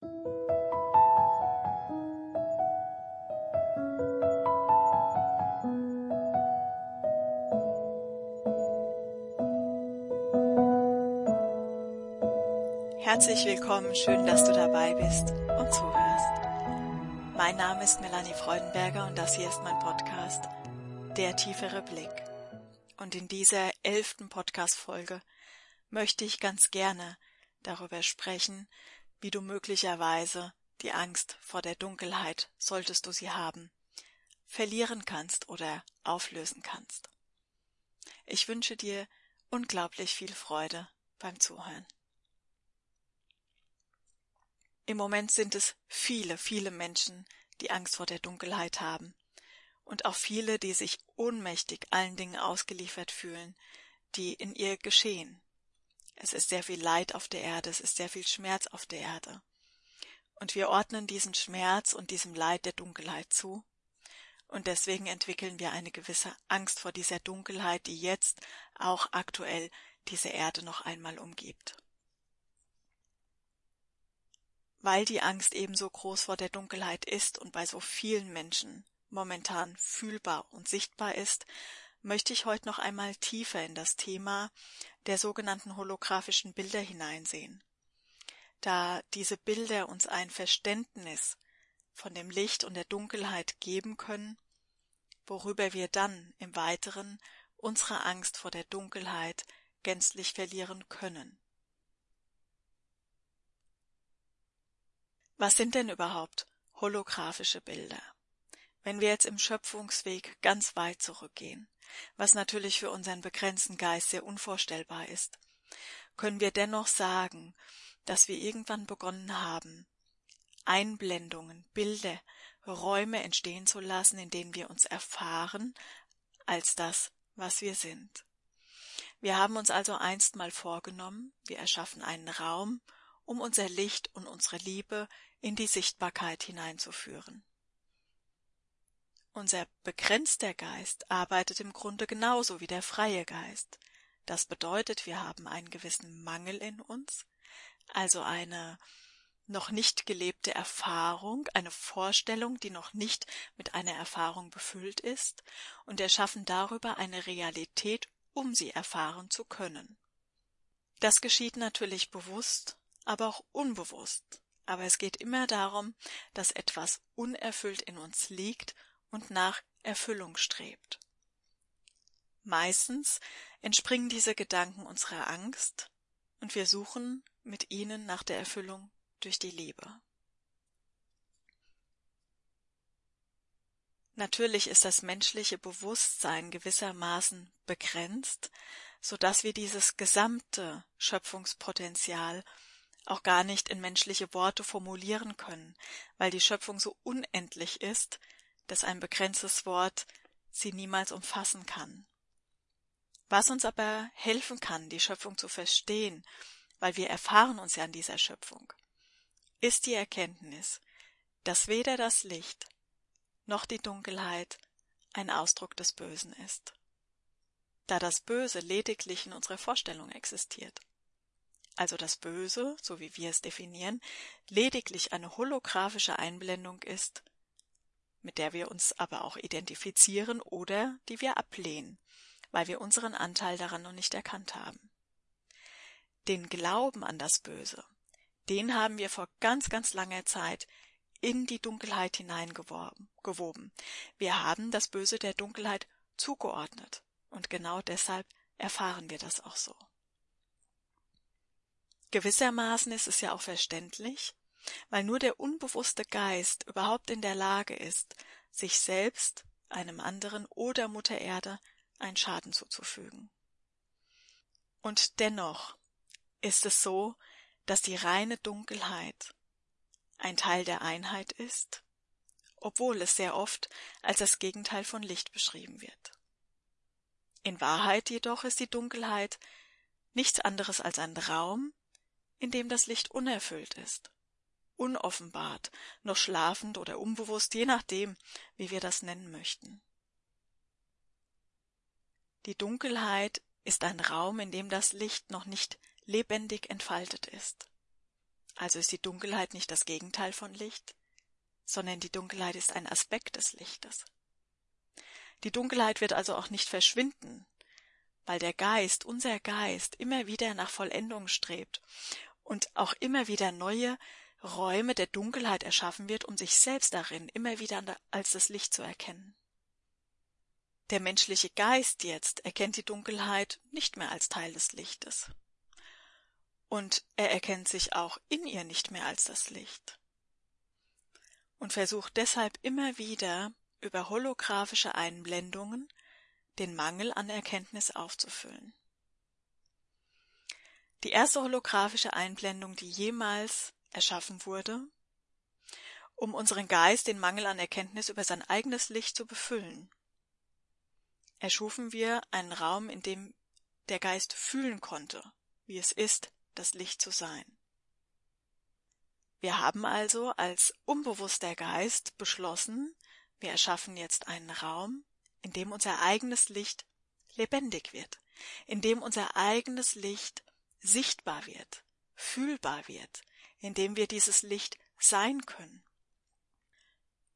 Herzlich willkommen, schön, dass du dabei bist und zuhörst. Mein Name ist Melanie Freudenberger und das hier ist mein Podcast Der tiefere Blick. Und in dieser elften Podcast-Folge möchte ich ganz gerne darüber sprechen, wie du möglicherweise die Angst vor der Dunkelheit, solltest du sie haben, verlieren kannst oder auflösen kannst. Ich wünsche dir unglaublich viel Freude beim Zuhören. Im Moment sind es viele, viele Menschen, die Angst vor der Dunkelheit haben. Und auch viele, die sich ohnmächtig allen Dingen ausgeliefert fühlen, die in ihr geschehen. Es ist sehr viel Leid auf der Erde, es ist sehr viel Schmerz auf der Erde. Und wir ordnen diesen Schmerz und diesem Leid der Dunkelheit zu. Und deswegen entwickeln wir eine gewisse Angst vor dieser Dunkelheit, die jetzt auch aktuell diese Erde noch einmal umgibt weil die Angst ebenso groß vor der Dunkelheit ist und bei so vielen Menschen momentan fühlbar und sichtbar ist, möchte ich heute noch einmal tiefer in das Thema der sogenannten holographischen Bilder hineinsehen. Da diese Bilder uns ein Verständnis von dem Licht und der Dunkelheit geben können, worüber wir dann im Weiteren unsere Angst vor der Dunkelheit gänzlich verlieren können. Was sind denn überhaupt holographische Bilder? Wenn wir jetzt im Schöpfungsweg ganz weit zurückgehen, was natürlich für unseren begrenzten Geist sehr unvorstellbar ist, können wir dennoch sagen, dass wir irgendwann begonnen haben, Einblendungen, Bilder, Räume entstehen zu lassen, in denen wir uns erfahren als das, was wir sind. Wir haben uns also einst mal vorgenommen, wir erschaffen einen Raum, um unser Licht und unsere Liebe in die Sichtbarkeit hineinzuführen. Unser begrenzter Geist arbeitet im Grunde genauso wie der freie Geist. Das bedeutet, wir haben einen gewissen Mangel in uns, also eine noch nicht gelebte Erfahrung, eine Vorstellung, die noch nicht mit einer Erfahrung befüllt ist, und erschaffen darüber eine Realität, um sie erfahren zu können. Das geschieht natürlich bewusst aber auch unbewusst. Aber es geht immer darum, dass etwas unerfüllt in uns liegt und nach Erfüllung strebt. Meistens entspringen diese Gedanken unserer Angst und wir suchen mit ihnen nach der Erfüllung durch die Liebe. Natürlich ist das menschliche Bewusstsein gewissermaßen begrenzt, so dass wir dieses gesamte Schöpfungspotenzial auch gar nicht in menschliche Worte formulieren können, weil die Schöpfung so unendlich ist, dass ein begrenztes Wort sie niemals umfassen kann. Was uns aber helfen kann, die Schöpfung zu verstehen, weil wir erfahren uns ja an dieser Schöpfung, ist die Erkenntnis, dass weder das Licht noch die Dunkelheit ein Ausdruck des Bösen ist, da das Böse lediglich in unserer Vorstellung existiert also das Böse, so wie wir es definieren, lediglich eine holographische Einblendung ist, mit der wir uns aber auch identifizieren oder die wir ablehnen, weil wir unseren Anteil daran noch nicht erkannt haben. Den Glauben an das Böse, den haben wir vor ganz, ganz langer Zeit in die Dunkelheit hineingewoben. Wir haben das Böse der Dunkelheit zugeordnet, und genau deshalb erfahren wir das auch so. Gewissermaßen ist es ja auch verständlich, weil nur der unbewusste Geist überhaupt in der Lage ist, sich selbst, einem anderen oder Mutter Erde einen Schaden zuzufügen. Und dennoch ist es so, dass die reine Dunkelheit ein Teil der Einheit ist, obwohl es sehr oft als das Gegenteil von Licht beschrieben wird. In Wahrheit jedoch ist die Dunkelheit nichts anderes als ein Raum, in dem das Licht unerfüllt ist, unoffenbart, noch schlafend oder unbewusst, je nachdem, wie wir das nennen möchten. Die Dunkelheit ist ein Raum, in dem das Licht noch nicht lebendig entfaltet ist. Also ist die Dunkelheit nicht das Gegenteil von Licht, sondern die Dunkelheit ist ein Aspekt des Lichtes. Die Dunkelheit wird also auch nicht verschwinden, weil der Geist, unser Geist, immer wieder nach Vollendung strebt und auch immer wieder neue Räume der Dunkelheit erschaffen wird, um sich selbst darin immer wieder als das Licht zu erkennen. Der menschliche Geist jetzt erkennt die Dunkelheit nicht mehr als Teil des Lichtes. Und er erkennt sich auch in ihr nicht mehr als das Licht. Und versucht deshalb immer wieder über holographische Einblendungen den Mangel an Erkenntnis aufzufüllen. Die erste holographische Einblendung, die jemals erschaffen wurde, um unseren Geist den Mangel an Erkenntnis über sein eigenes Licht zu befüllen, erschufen wir einen Raum, in dem der Geist fühlen konnte, wie es ist, das Licht zu sein. Wir haben also als unbewusster Geist beschlossen, wir erschaffen jetzt einen Raum, in dem unser eigenes Licht lebendig wird, in dem unser eigenes Licht sichtbar wird, fühlbar wird, in dem wir dieses Licht sein können.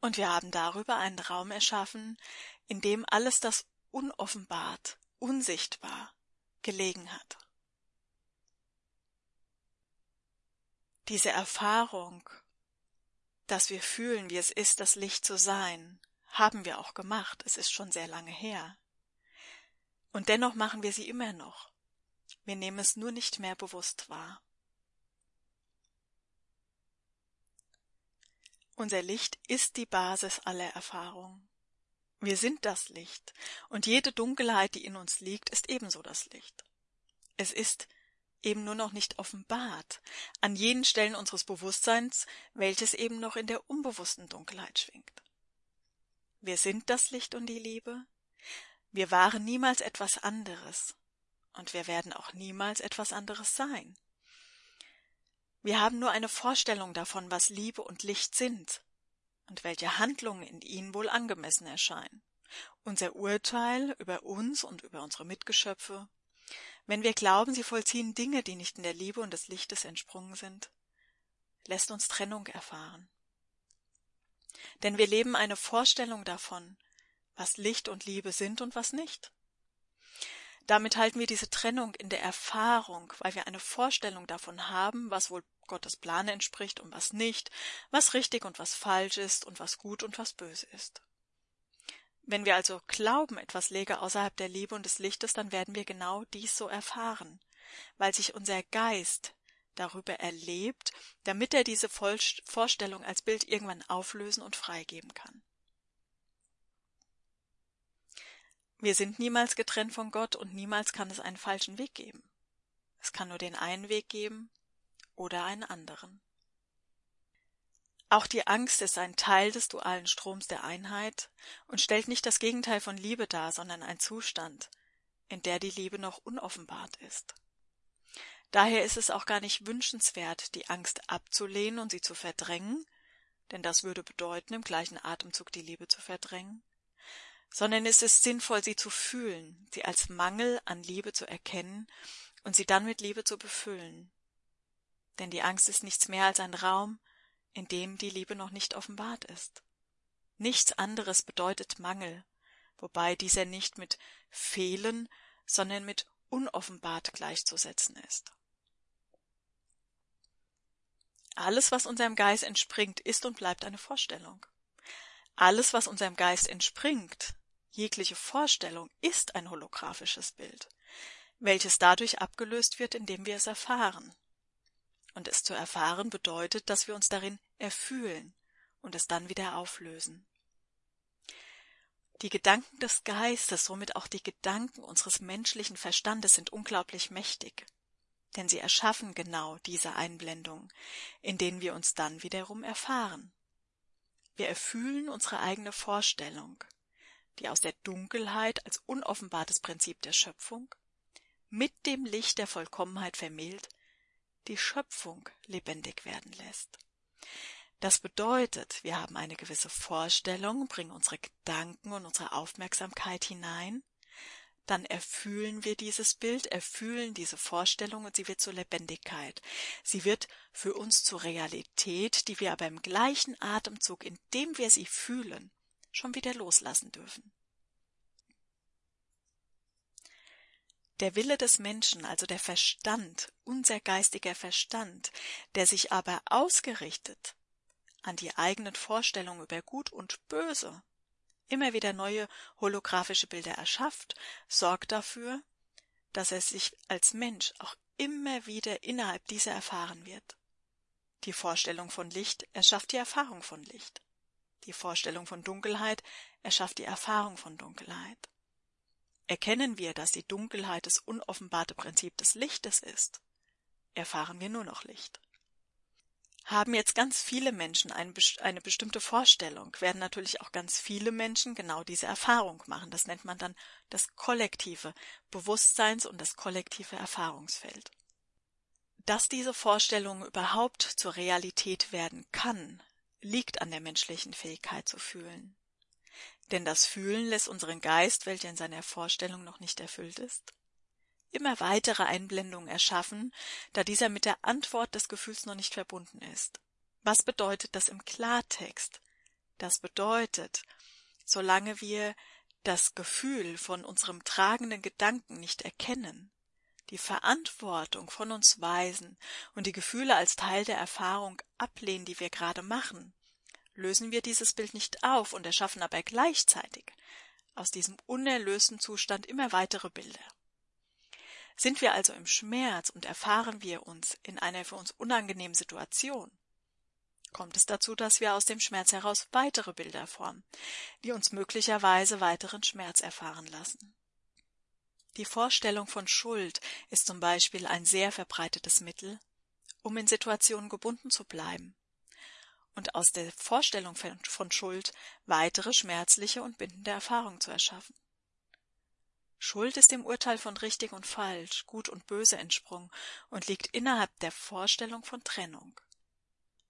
Und wir haben darüber einen Raum erschaffen, in dem alles das unoffenbart, unsichtbar gelegen hat. Diese Erfahrung, dass wir fühlen, wie es ist, das Licht zu sein, haben wir auch gemacht. Es ist schon sehr lange her. Und dennoch machen wir sie immer noch. Wir nehmen es nur nicht mehr bewusst wahr. Unser Licht ist die Basis aller Erfahrung. Wir sind das Licht, und jede Dunkelheit, die in uns liegt, ist ebenso das Licht. Es ist eben nur noch nicht offenbart an jenen Stellen unseres Bewusstseins, welches eben noch in der unbewussten Dunkelheit schwingt. Wir sind das Licht und die Liebe. Wir waren niemals etwas anderes, und wir werden auch niemals etwas anderes sein. Wir haben nur eine Vorstellung davon, was Liebe und Licht sind, und welche Handlungen in ihnen wohl angemessen erscheinen. Unser Urteil über uns und über unsere Mitgeschöpfe, wenn wir glauben, sie vollziehen Dinge, die nicht in der Liebe und des Lichtes entsprungen sind, lässt uns Trennung erfahren. Denn wir leben eine Vorstellung davon, was Licht und Liebe sind und was nicht. Damit halten wir diese Trennung in der Erfahrung, weil wir eine Vorstellung davon haben, was wohl Gottes Plan entspricht und was nicht, was richtig und was falsch ist und was gut und was böse ist. Wenn wir also glauben, etwas läge außerhalb der Liebe und des Lichtes, dann werden wir genau dies so erfahren, weil sich unser Geist darüber erlebt, damit er diese Vorstellung als Bild irgendwann auflösen und freigeben kann. Wir sind niemals getrennt von Gott und niemals kann es einen falschen Weg geben. Es kann nur den einen Weg geben oder einen anderen. Auch die Angst ist ein Teil des dualen Stroms der Einheit und stellt nicht das Gegenteil von Liebe dar, sondern ein Zustand, in der die Liebe noch unoffenbart ist. Daher ist es auch gar nicht wünschenswert, die Angst abzulehnen und sie zu verdrängen, denn das würde bedeuten, im gleichen Atemzug die Liebe zu verdrängen, sondern es ist sinnvoll, sie zu fühlen, sie als Mangel an Liebe zu erkennen und sie dann mit Liebe zu befüllen. Denn die Angst ist nichts mehr als ein Raum, in dem die Liebe noch nicht offenbart ist. Nichts anderes bedeutet Mangel, wobei dieser nicht mit Fehlen, sondern mit unoffenbart gleichzusetzen ist. Alles, was unserem Geist entspringt, ist und bleibt eine Vorstellung. Alles, was unserem Geist entspringt, jegliche Vorstellung, ist ein holographisches Bild, welches dadurch abgelöst wird, indem wir es erfahren. Und es zu erfahren bedeutet, dass wir uns darin erfühlen und es dann wieder auflösen. Die Gedanken des Geistes, somit auch die Gedanken unseres menschlichen Verstandes sind unglaublich mächtig denn sie erschaffen genau diese Einblendung, in denen wir uns dann wiederum erfahren. Wir erfühlen unsere eigene Vorstellung, die aus der Dunkelheit als unoffenbartes Prinzip der Schöpfung mit dem Licht der Vollkommenheit vermählt, die Schöpfung lebendig werden lässt. Das bedeutet, wir haben eine gewisse Vorstellung, bringen unsere Gedanken und unsere Aufmerksamkeit hinein, dann erfühlen wir dieses Bild, erfühlen diese Vorstellung und sie wird zur Lebendigkeit. Sie wird für uns zur Realität, die wir aber im gleichen Atemzug, indem wir sie fühlen, schon wieder loslassen dürfen. Der Wille des Menschen, also der Verstand, unser geistiger Verstand, der sich aber ausgerichtet an die eigenen Vorstellungen über Gut und Böse, immer wieder neue holographische Bilder erschafft, sorgt dafür, dass er sich als Mensch auch immer wieder innerhalb dieser erfahren wird. Die Vorstellung von Licht erschafft die Erfahrung von Licht. Die Vorstellung von Dunkelheit erschafft die Erfahrung von Dunkelheit. Erkennen wir, dass die Dunkelheit das unoffenbarte Prinzip des Lichtes ist, erfahren wir nur noch Licht haben jetzt ganz viele Menschen eine, bestimmte Vorstellung, werden natürlich auch ganz viele Menschen genau diese Erfahrung machen. Das nennt man dann das kollektive Bewusstseins- und das kollektive Erfahrungsfeld. Dass diese Vorstellung überhaupt zur Realität werden kann, liegt an der menschlichen Fähigkeit zu fühlen. Denn das Fühlen lässt unseren Geist, welcher in seiner Vorstellung noch nicht erfüllt ist, immer weitere Einblendungen erschaffen, da dieser mit der Antwort des Gefühls noch nicht verbunden ist. Was bedeutet das im Klartext? Das bedeutet, solange wir das Gefühl von unserem tragenden Gedanken nicht erkennen, die Verantwortung von uns weisen und die Gefühle als Teil der Erfahrung ablehnen, die wir gerade machen, lösen wir dieses Bild nicht auf und erschaffen aber gleichzeitig aus diesem unerlösten Zustand immer weitere Bilder. Sind wir also im Schmerz und erfahren wir uns in einer für uns unangenehmen Situation, kommt es dazu, dass wir aus dem Schmerz heraus weitere Bilder formen, die uns möglicherweise weiteren Schmerz erfahren lassen. Die Vorstellung von Schuld ist zum Beispiel ein sehr verbreitetes Mittel, um in Situationen gebunden zu bleiben und aus der Vorstellung von Schuld weitere schmerzliche und bindende Erfahrungen zu erschaffen. Schuld ist dem Urteil von richtig und falsch, gut und böse entsprungen und liegt innerhalb der Vorstellung von Trennung.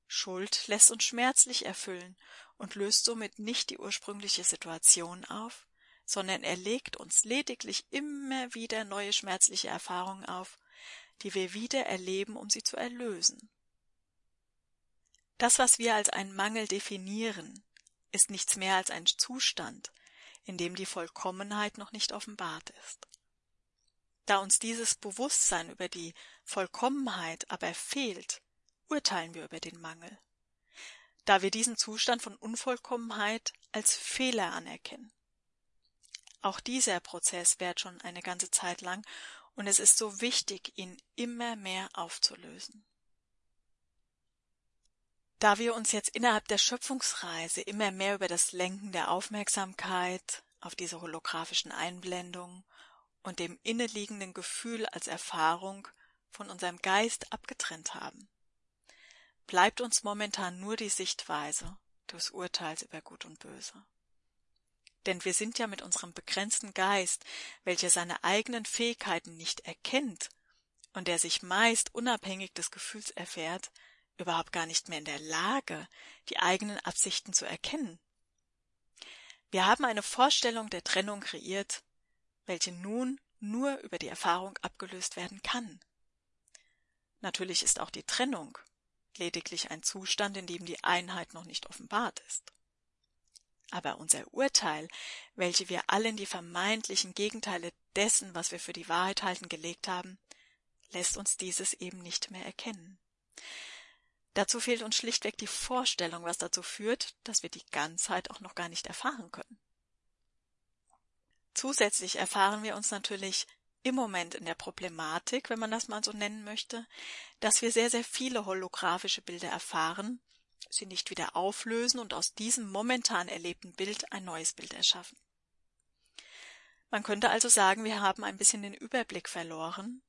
Schuld lässt uns schmerzlich erfüllen und löst somit nicht die ursprüngliche Situation auf, sondern er legt uns lediglich immer wieder neue schmerzliche Erfahrungen auf, die wir wieder erleben, um sie zu erlösen. Das, was wir als einen Mangel definieren, ist nichts mehr als ein Zustand, in dem die Vollkommenheit noch nicht offenbart ist. Da uns dieses Bewusstsein über die Vollkommenheit aber fehlt, urteilen wir über den Mangel, da wir diesen Zustand von Unvollkommenheit als Fehler anerkennen. Auch dieser Prozess währt schon eine ganze Zeit lang, und es ist so wichtig, ihn immer mehr aufzulösen. Da wir uns jetzt innerhalb der Schöpfungsreise immer mehr über das Lenken der Aufmerksamkeit auf diese holographischen Einblendungen und dem inneliegenden Gefühl als Erfahrung von unserem Geist abgetrennt haben, bleibt uns momentan nur die Sichtweise des Urteils über Gut und Böse. Denn wir sind ja mit unserem begrenzten Geist, welcher seine eigenen Fähigkeiten nicht erkennt und der sich meist unabhängig des Gefühls erfährt, überhaupt gar nicht mehr in der Lage, die eigenen Absichten zu erkennen. Wir haben eine Vorstellung der Trennung kreiert, welche nun nur über die Erfahrung abgelöst werden kann. Natürlich ist auch die Trennung lediglich ein Zustand, in dem die Einheit noch nicht offenbart ist. Aber unser Urteil, welche wir alle in die vermeintlichen Gegenteile dessen, was wir für die Wahrheit halten, gelegt haben, lässt uns dieses eben nicht mehr erkennen. Dazu fehlt uns schlichtweg die Vorstellung, was dazu führt, dass wir die Ganzheit auch noch gar nicht erfahren können. Zusätzlich erfahren wir uns natürlich im Moment in der Problematik, wenn man das mal so nennen möchte, dass wir sehr, sehr viele holographische Bilder erfahren, sie nicht wieder auflösen und aus diesem momentan erlebten Bild ein neues Bild erschaffen. Man könnte also sagen, wir haben ein bisschen den Überblick verloren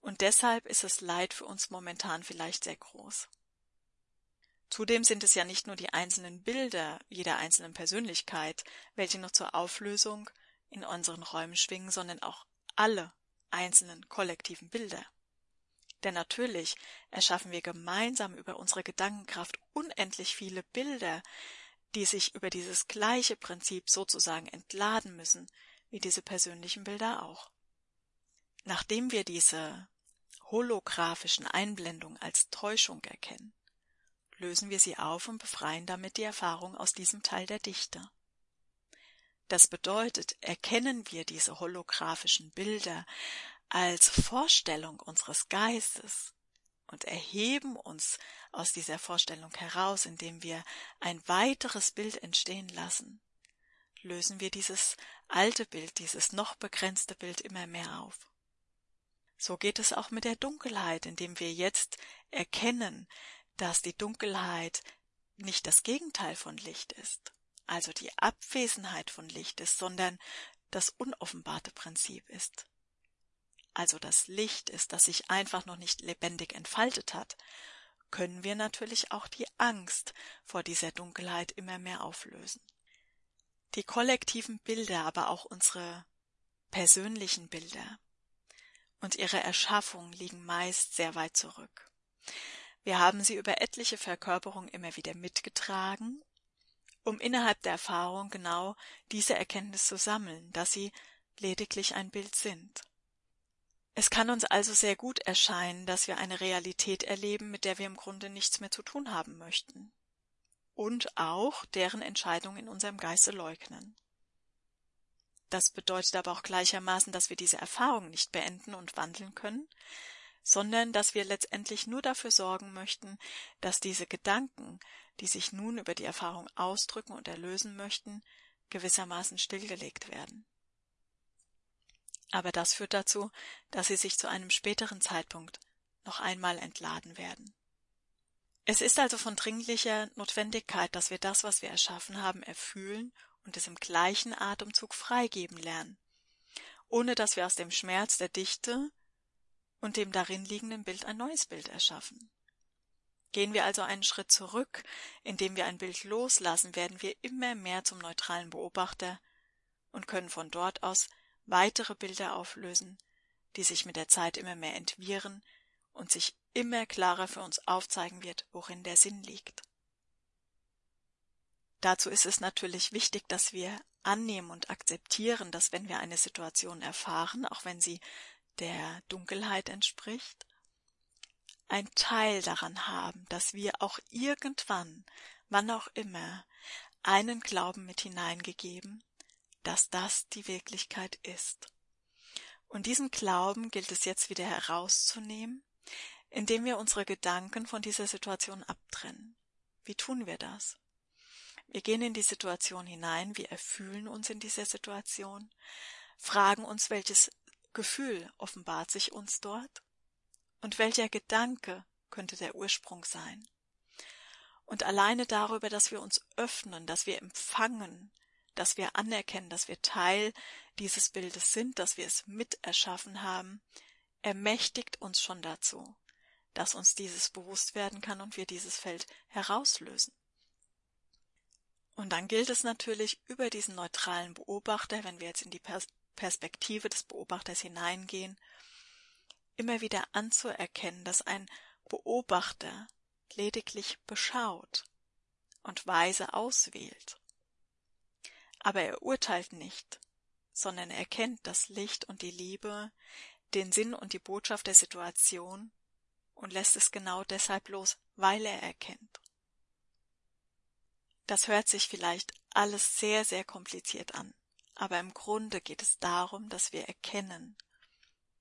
und deshalb ist das Leid für uns momentan vielleicht sehr groß. Zudem sind es ja nicht nur die einzelnen Bilder jeder einzelnen Persönlichkeit, welche noch zur Auflösung in unseren Räumen schwingen, sondern auch alle einzelnen kollektiven Bilder. Denn natürlich erschaffen wir gemeinsam über unsere Gedankenkraft unendlich viele Bilder, die sich über dieses gleiche Prinzip sozusagen entladen müssen, wie diese persönlichen Bilder auch. Nachdem wir diese holographischen Einblendungen als Täuschung erkennen, lösen wir sie auf und befreien damit die Erfahrung aus diesem Teil der Dichte. Das bedeutet, erkennen wir diese holographischen Bilder als Vorstellung unseres Geistes und erheben uns aus dieser Vorstellung heraus, indem wir ein weiteres Bild entstehen lassen, lösen wir dieses alte Bild, dieses noch begrenzte Bild immer mehr auf. So geht es auch mit der Dunkelheit, indem wir jetzt erkennen, dass die Dunkelheit nicht das Gegenteil von Licht ist, also die Abwesenheit von Licht ist, sondern das unoffenbarte Prinzip ist. Also das Licht ist, das sich einfach noch nicht lebendig entfaltet hat, können wir natürlich auch die Angst vor dieser Dunkelheit immer mehr auflösen. Die kollektiven Bilder, aber auch unsere persönlichen Bilder und ihre Erschaffung liegen meist sehr weit zurück. Wir haben sie über etliche Verkörperungen immer wieder mitgetragen, um innerhalb der Erfahrung genau diese Erkenntnis zu sammeln, dass sie lediglich ein Bild sind. Es kann uns also sehr gut erscheinen, dass wir eine Realität erleben, mit der wir im Grunde nichts mehr zu tun haben möchten. Und auch deren Entscheidung in unserem Geiste leugnen. Das bedeutet aber auch gleichermaßen, dass wir diese Erfahrung nicht beenden und wandeln können, sondern dass wir letztendlich nur dafür sorgen möchten, dass diese Gedanken, die sich nun über die Erfahrung ausdrücken und erlösen möchten, gewissermaßen stillgelegt werden. Aber das führt dazu, dass sie sich zu einem späteren Zeitpunkt noch einmal entladen werden. Es ist also von dringlicher Notwendigkeit, dass wir das, was wir erschaffen haben, erfühlen und es im gleichen Atemzug freigeben lernen, ohne dass wir aus dem Schmerz der Dichte und dem darin liegenden Bild ein neues Bild erschaffen. Gehen wir also einen Schritt zurück, indem wir ein Bild loslassen, werden wir immer mehr zum neutralen Beobachter und können von dort aus weitere Bilder auflösen, die sich mit der Zeit immer mehr entwirren und sich immer klarer für uns aufzeigen wird, worin der Sinn liegt. Dazu ist es natürlich wichtig, dass wir annehmen und akzeptieren, dass wenn wir eine Situation erfahren, auch wenn sie der Dunkelheit entspricht, ein Teil daran haben, dass wir auch irgendwann, wann auch immer, einen Glauben mit hineingegeben, dass das die Wirklichkeit ist. Und diesen Glauben gilt es jetzt wieder herauszunehmen, indem wir unsere Gedanken von dieser Situation abtrennen. Wie tun wir das? Wir gehen in die Situation hinein, wir erfühlen uns in dieser Situation, fragen uns, welches Gefühl offenbart sich uns dort? Und welcher Gedanke könnte der Ursprung sein? Und alleine darüber, dass wir uns öffnen, dass wir empfangen, dass wir anerkennen, dass wir Teil dieses Bildes sind, dass wir es miterschaffen haben, ermächtigt uns schon dazu, dass uns dieses bewusst werden kann und wir dieses Feld herauslösen. Und dann gilt es natürlich über diesen neutralen Beobachter, wenn wir jetzt in die Perspektive des Beobachters hineingehen, immer wieder anzuerkennen, dass ein Beobachter lediglich beschaut und weise auswählt. Aber er urteilt nicht, sondern erkennt das Licht und die Liebe, den Sinn und die Botschaft der Situation und lässt es genau deshalb los, weil er erkennt. Das hört sich vielleicht alles sehr, sehr kompliziert an aber im Grunde geht es darum, dass wir erkennen,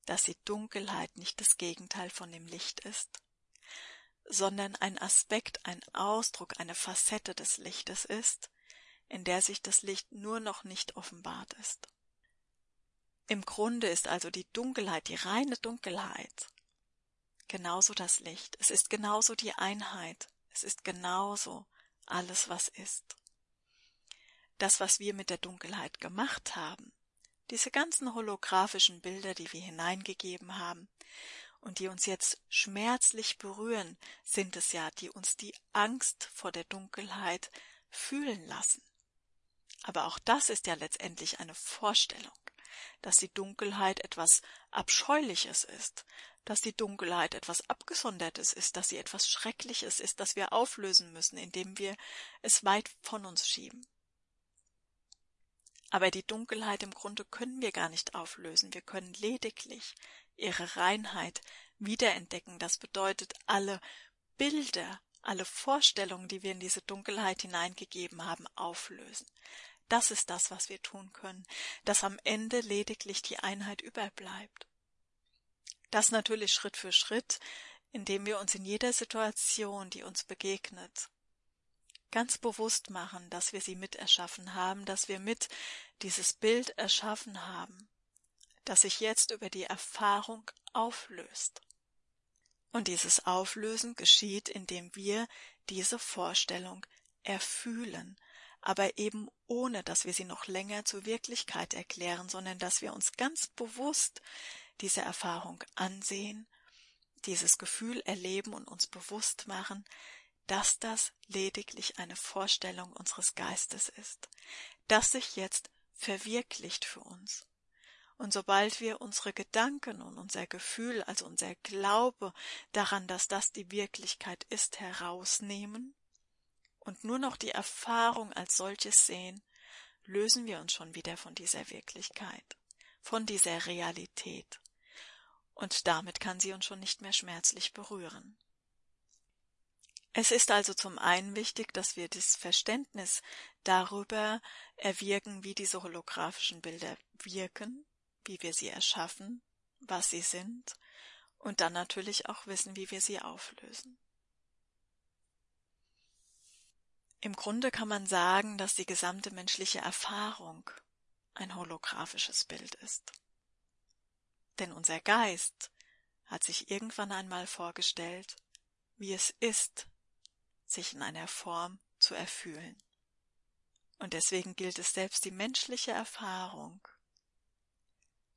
dass die Dunkelheit nicht das Gegenteil von dem Licht ist, sondern ein Aspekt, ein Ausdruck, eine Facette des Lichtes ist, in der sich das Licht nur noch nicht offenbart ist. Im Grunde ist also die Dunkelheit, die reine Dunkelheit, genauso das Licht, es ist genauso die Einheit, es ist genauso alles, was ist das, was wir mit der Dunkelheit gemacht haben, diese ganzen holographischen Bilder, die wir hineingegeben haben und die uns jetzt schmerzlich berühren, sind es ja, die uns die Angst vor der Dunkelheit fühlen lassen. Aber auch das ist ja letztendlich eine Vorstellung, dass die Dunkelheit etwas Abscheuliches ist, dass die Dunkelheit etwas Abgesondertes ist, dass sie etwas Schreckliches ist, das wir auflösen müssen, indem wir es weit von uns schieben. Aber die Dunkelheit im Grunde können wir gar nicht auflösen, wir können lediglich ihre Reinheit wiederentdecken. Das bedeutet, alle Bilder, alle Vorstellungen, die wir in diese Dunkelheit hineingegeben haben, auflösen. Das ist das, was wir tun können, dass am Ende lediglich die Einheit überbleibt. Das natürlich Schritt für Schritt, indem wir uns in jeder Situation, die uns begegnet, ganz bewusst machen, dass wir sie mit erschaffen haben, dass wir mit dieses Bild erschaffen haben, das sich jetzt über die Erfahrung auflöst. Und dieses Auflösen geschieht, indem wir diese Vorstellung erfühlen, aber eben ohne, dass wir sie noch länger zur Wirklichkeit erklären, sondern dass wir uns ganz bewusst diese Erfahrung ansehen, dieses Gefühl erleben und uns bewusst machen, dass das lediglich eine Vorstellung unseres Geistes ist, das sich jetzt verwirklicht für uns. Und sobald wir unsere Gedanken und unser Gefühl, also unser Glaube daran, dass das die Wirklichkeit ist, herausnehmen und nur noch die Erfahrung als solches sehen, lösen wir uns schon wieder von dieser Wirklichkeit, von dieser Realität. Und damit kann sie uns schon nicht mehr schmerzlich berühren. Es ist also zum einen wichtig, dass wir das Verständnis darüber erwirken, wie diese holographischen Bilder wirken, wie wir sie erschaffen, was sie sind, und dann natürlich auch wissen, wie wir sie auflösen. Im Grunde kann man sagen, dass die gesamte menschliche Erfahrung ein holographisches Bild ist. Denn unser Geist hat sich irgendwann einmal vorgestellt, wie es ist, sich in einer Form zu erfühlen. Und deswegen gilt es selbst die menschliche Erfahrung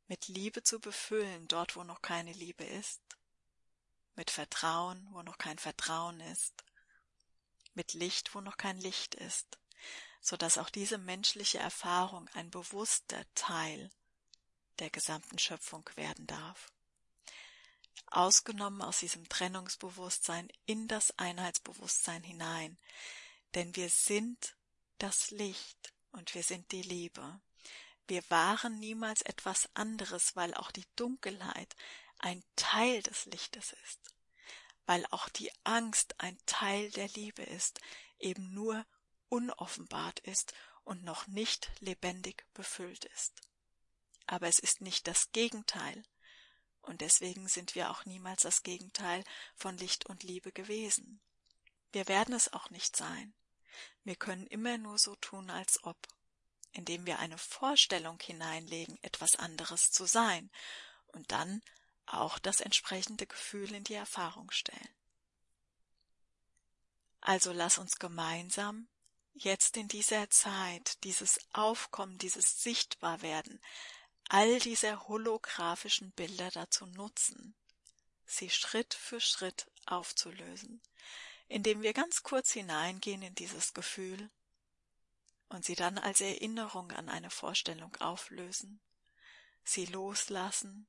mit Liebe zu befüllen, dort wo noch keine Liebe ist, mit Vertrauen, wo noch kein Vertrauen ist, mit Licht, wo noch kein Licht ist, so dass auch diese menschliche Erfahrung ein bewusster Teil der gesamten Schöpfung werden darf ausgenommen aus diesem Trennungsbewusstsein in das Einheitsbewusstsein hinein. Denn wir sind das Licht und wir sind die Liebe. Wir waren niemals etwas anderes, weil auch die Dunkelheit ein Teil des Lichtes ist, weil auch die Angst ein Teil der Liebe ist, eben nur unoffenbart ist und noch nicht lebendig befüllt ist. Aber es ist nicht das Gegenteil, und deswegen sind wir auch niemals das Gegenteil von Licht und Liebe gewesen. Wir werden es auch nicht sein. Wir können immer nur so tun, als ob, indem wir eine Vorstellung hineinlegen, etwas anderes zu sein, und dann auch das entsprechende Gefühl in die Erfahrung stellen. Also lass uns gemeinsam jetzt in dieser Zeit dieses Aufkommen, dieses Sichtbarwerden all diese holographischen Bilder dazu nutzen, sie Schritt für Schritt aufzulösen, indem wir ganz kurz hineingehen in dieses Gefühl und sie dann als Erinnerung an eine Vorstellung auflösen, sie loslassen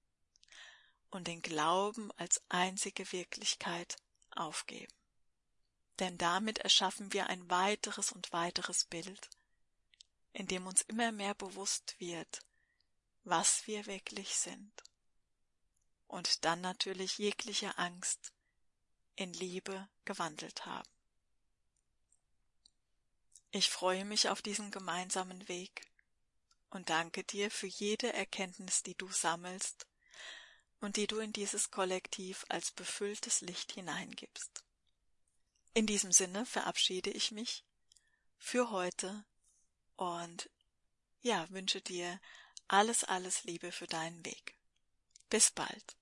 und den Glauben als einzige Wirklichkeit aufgeben. Denn damit erschaffen wir ein weiteres und weiteres Bild, in dem uns immer mehr bewusst wird, was wir wirklich sind. Und dann natürlich jegliche Angst in Liebe gewandelt haben. Ich freue mich auf diesen gemeinsamen Weg und danke dir für jede Erkenntnis, die du sammelst und die du in dieses Kollektiv als befülltes Licht hineingibst. In diesem Sinne verabschiede ich mich für heute und ja, wünsche dir alles, alles Liebe für deinen Weg. Bis bald.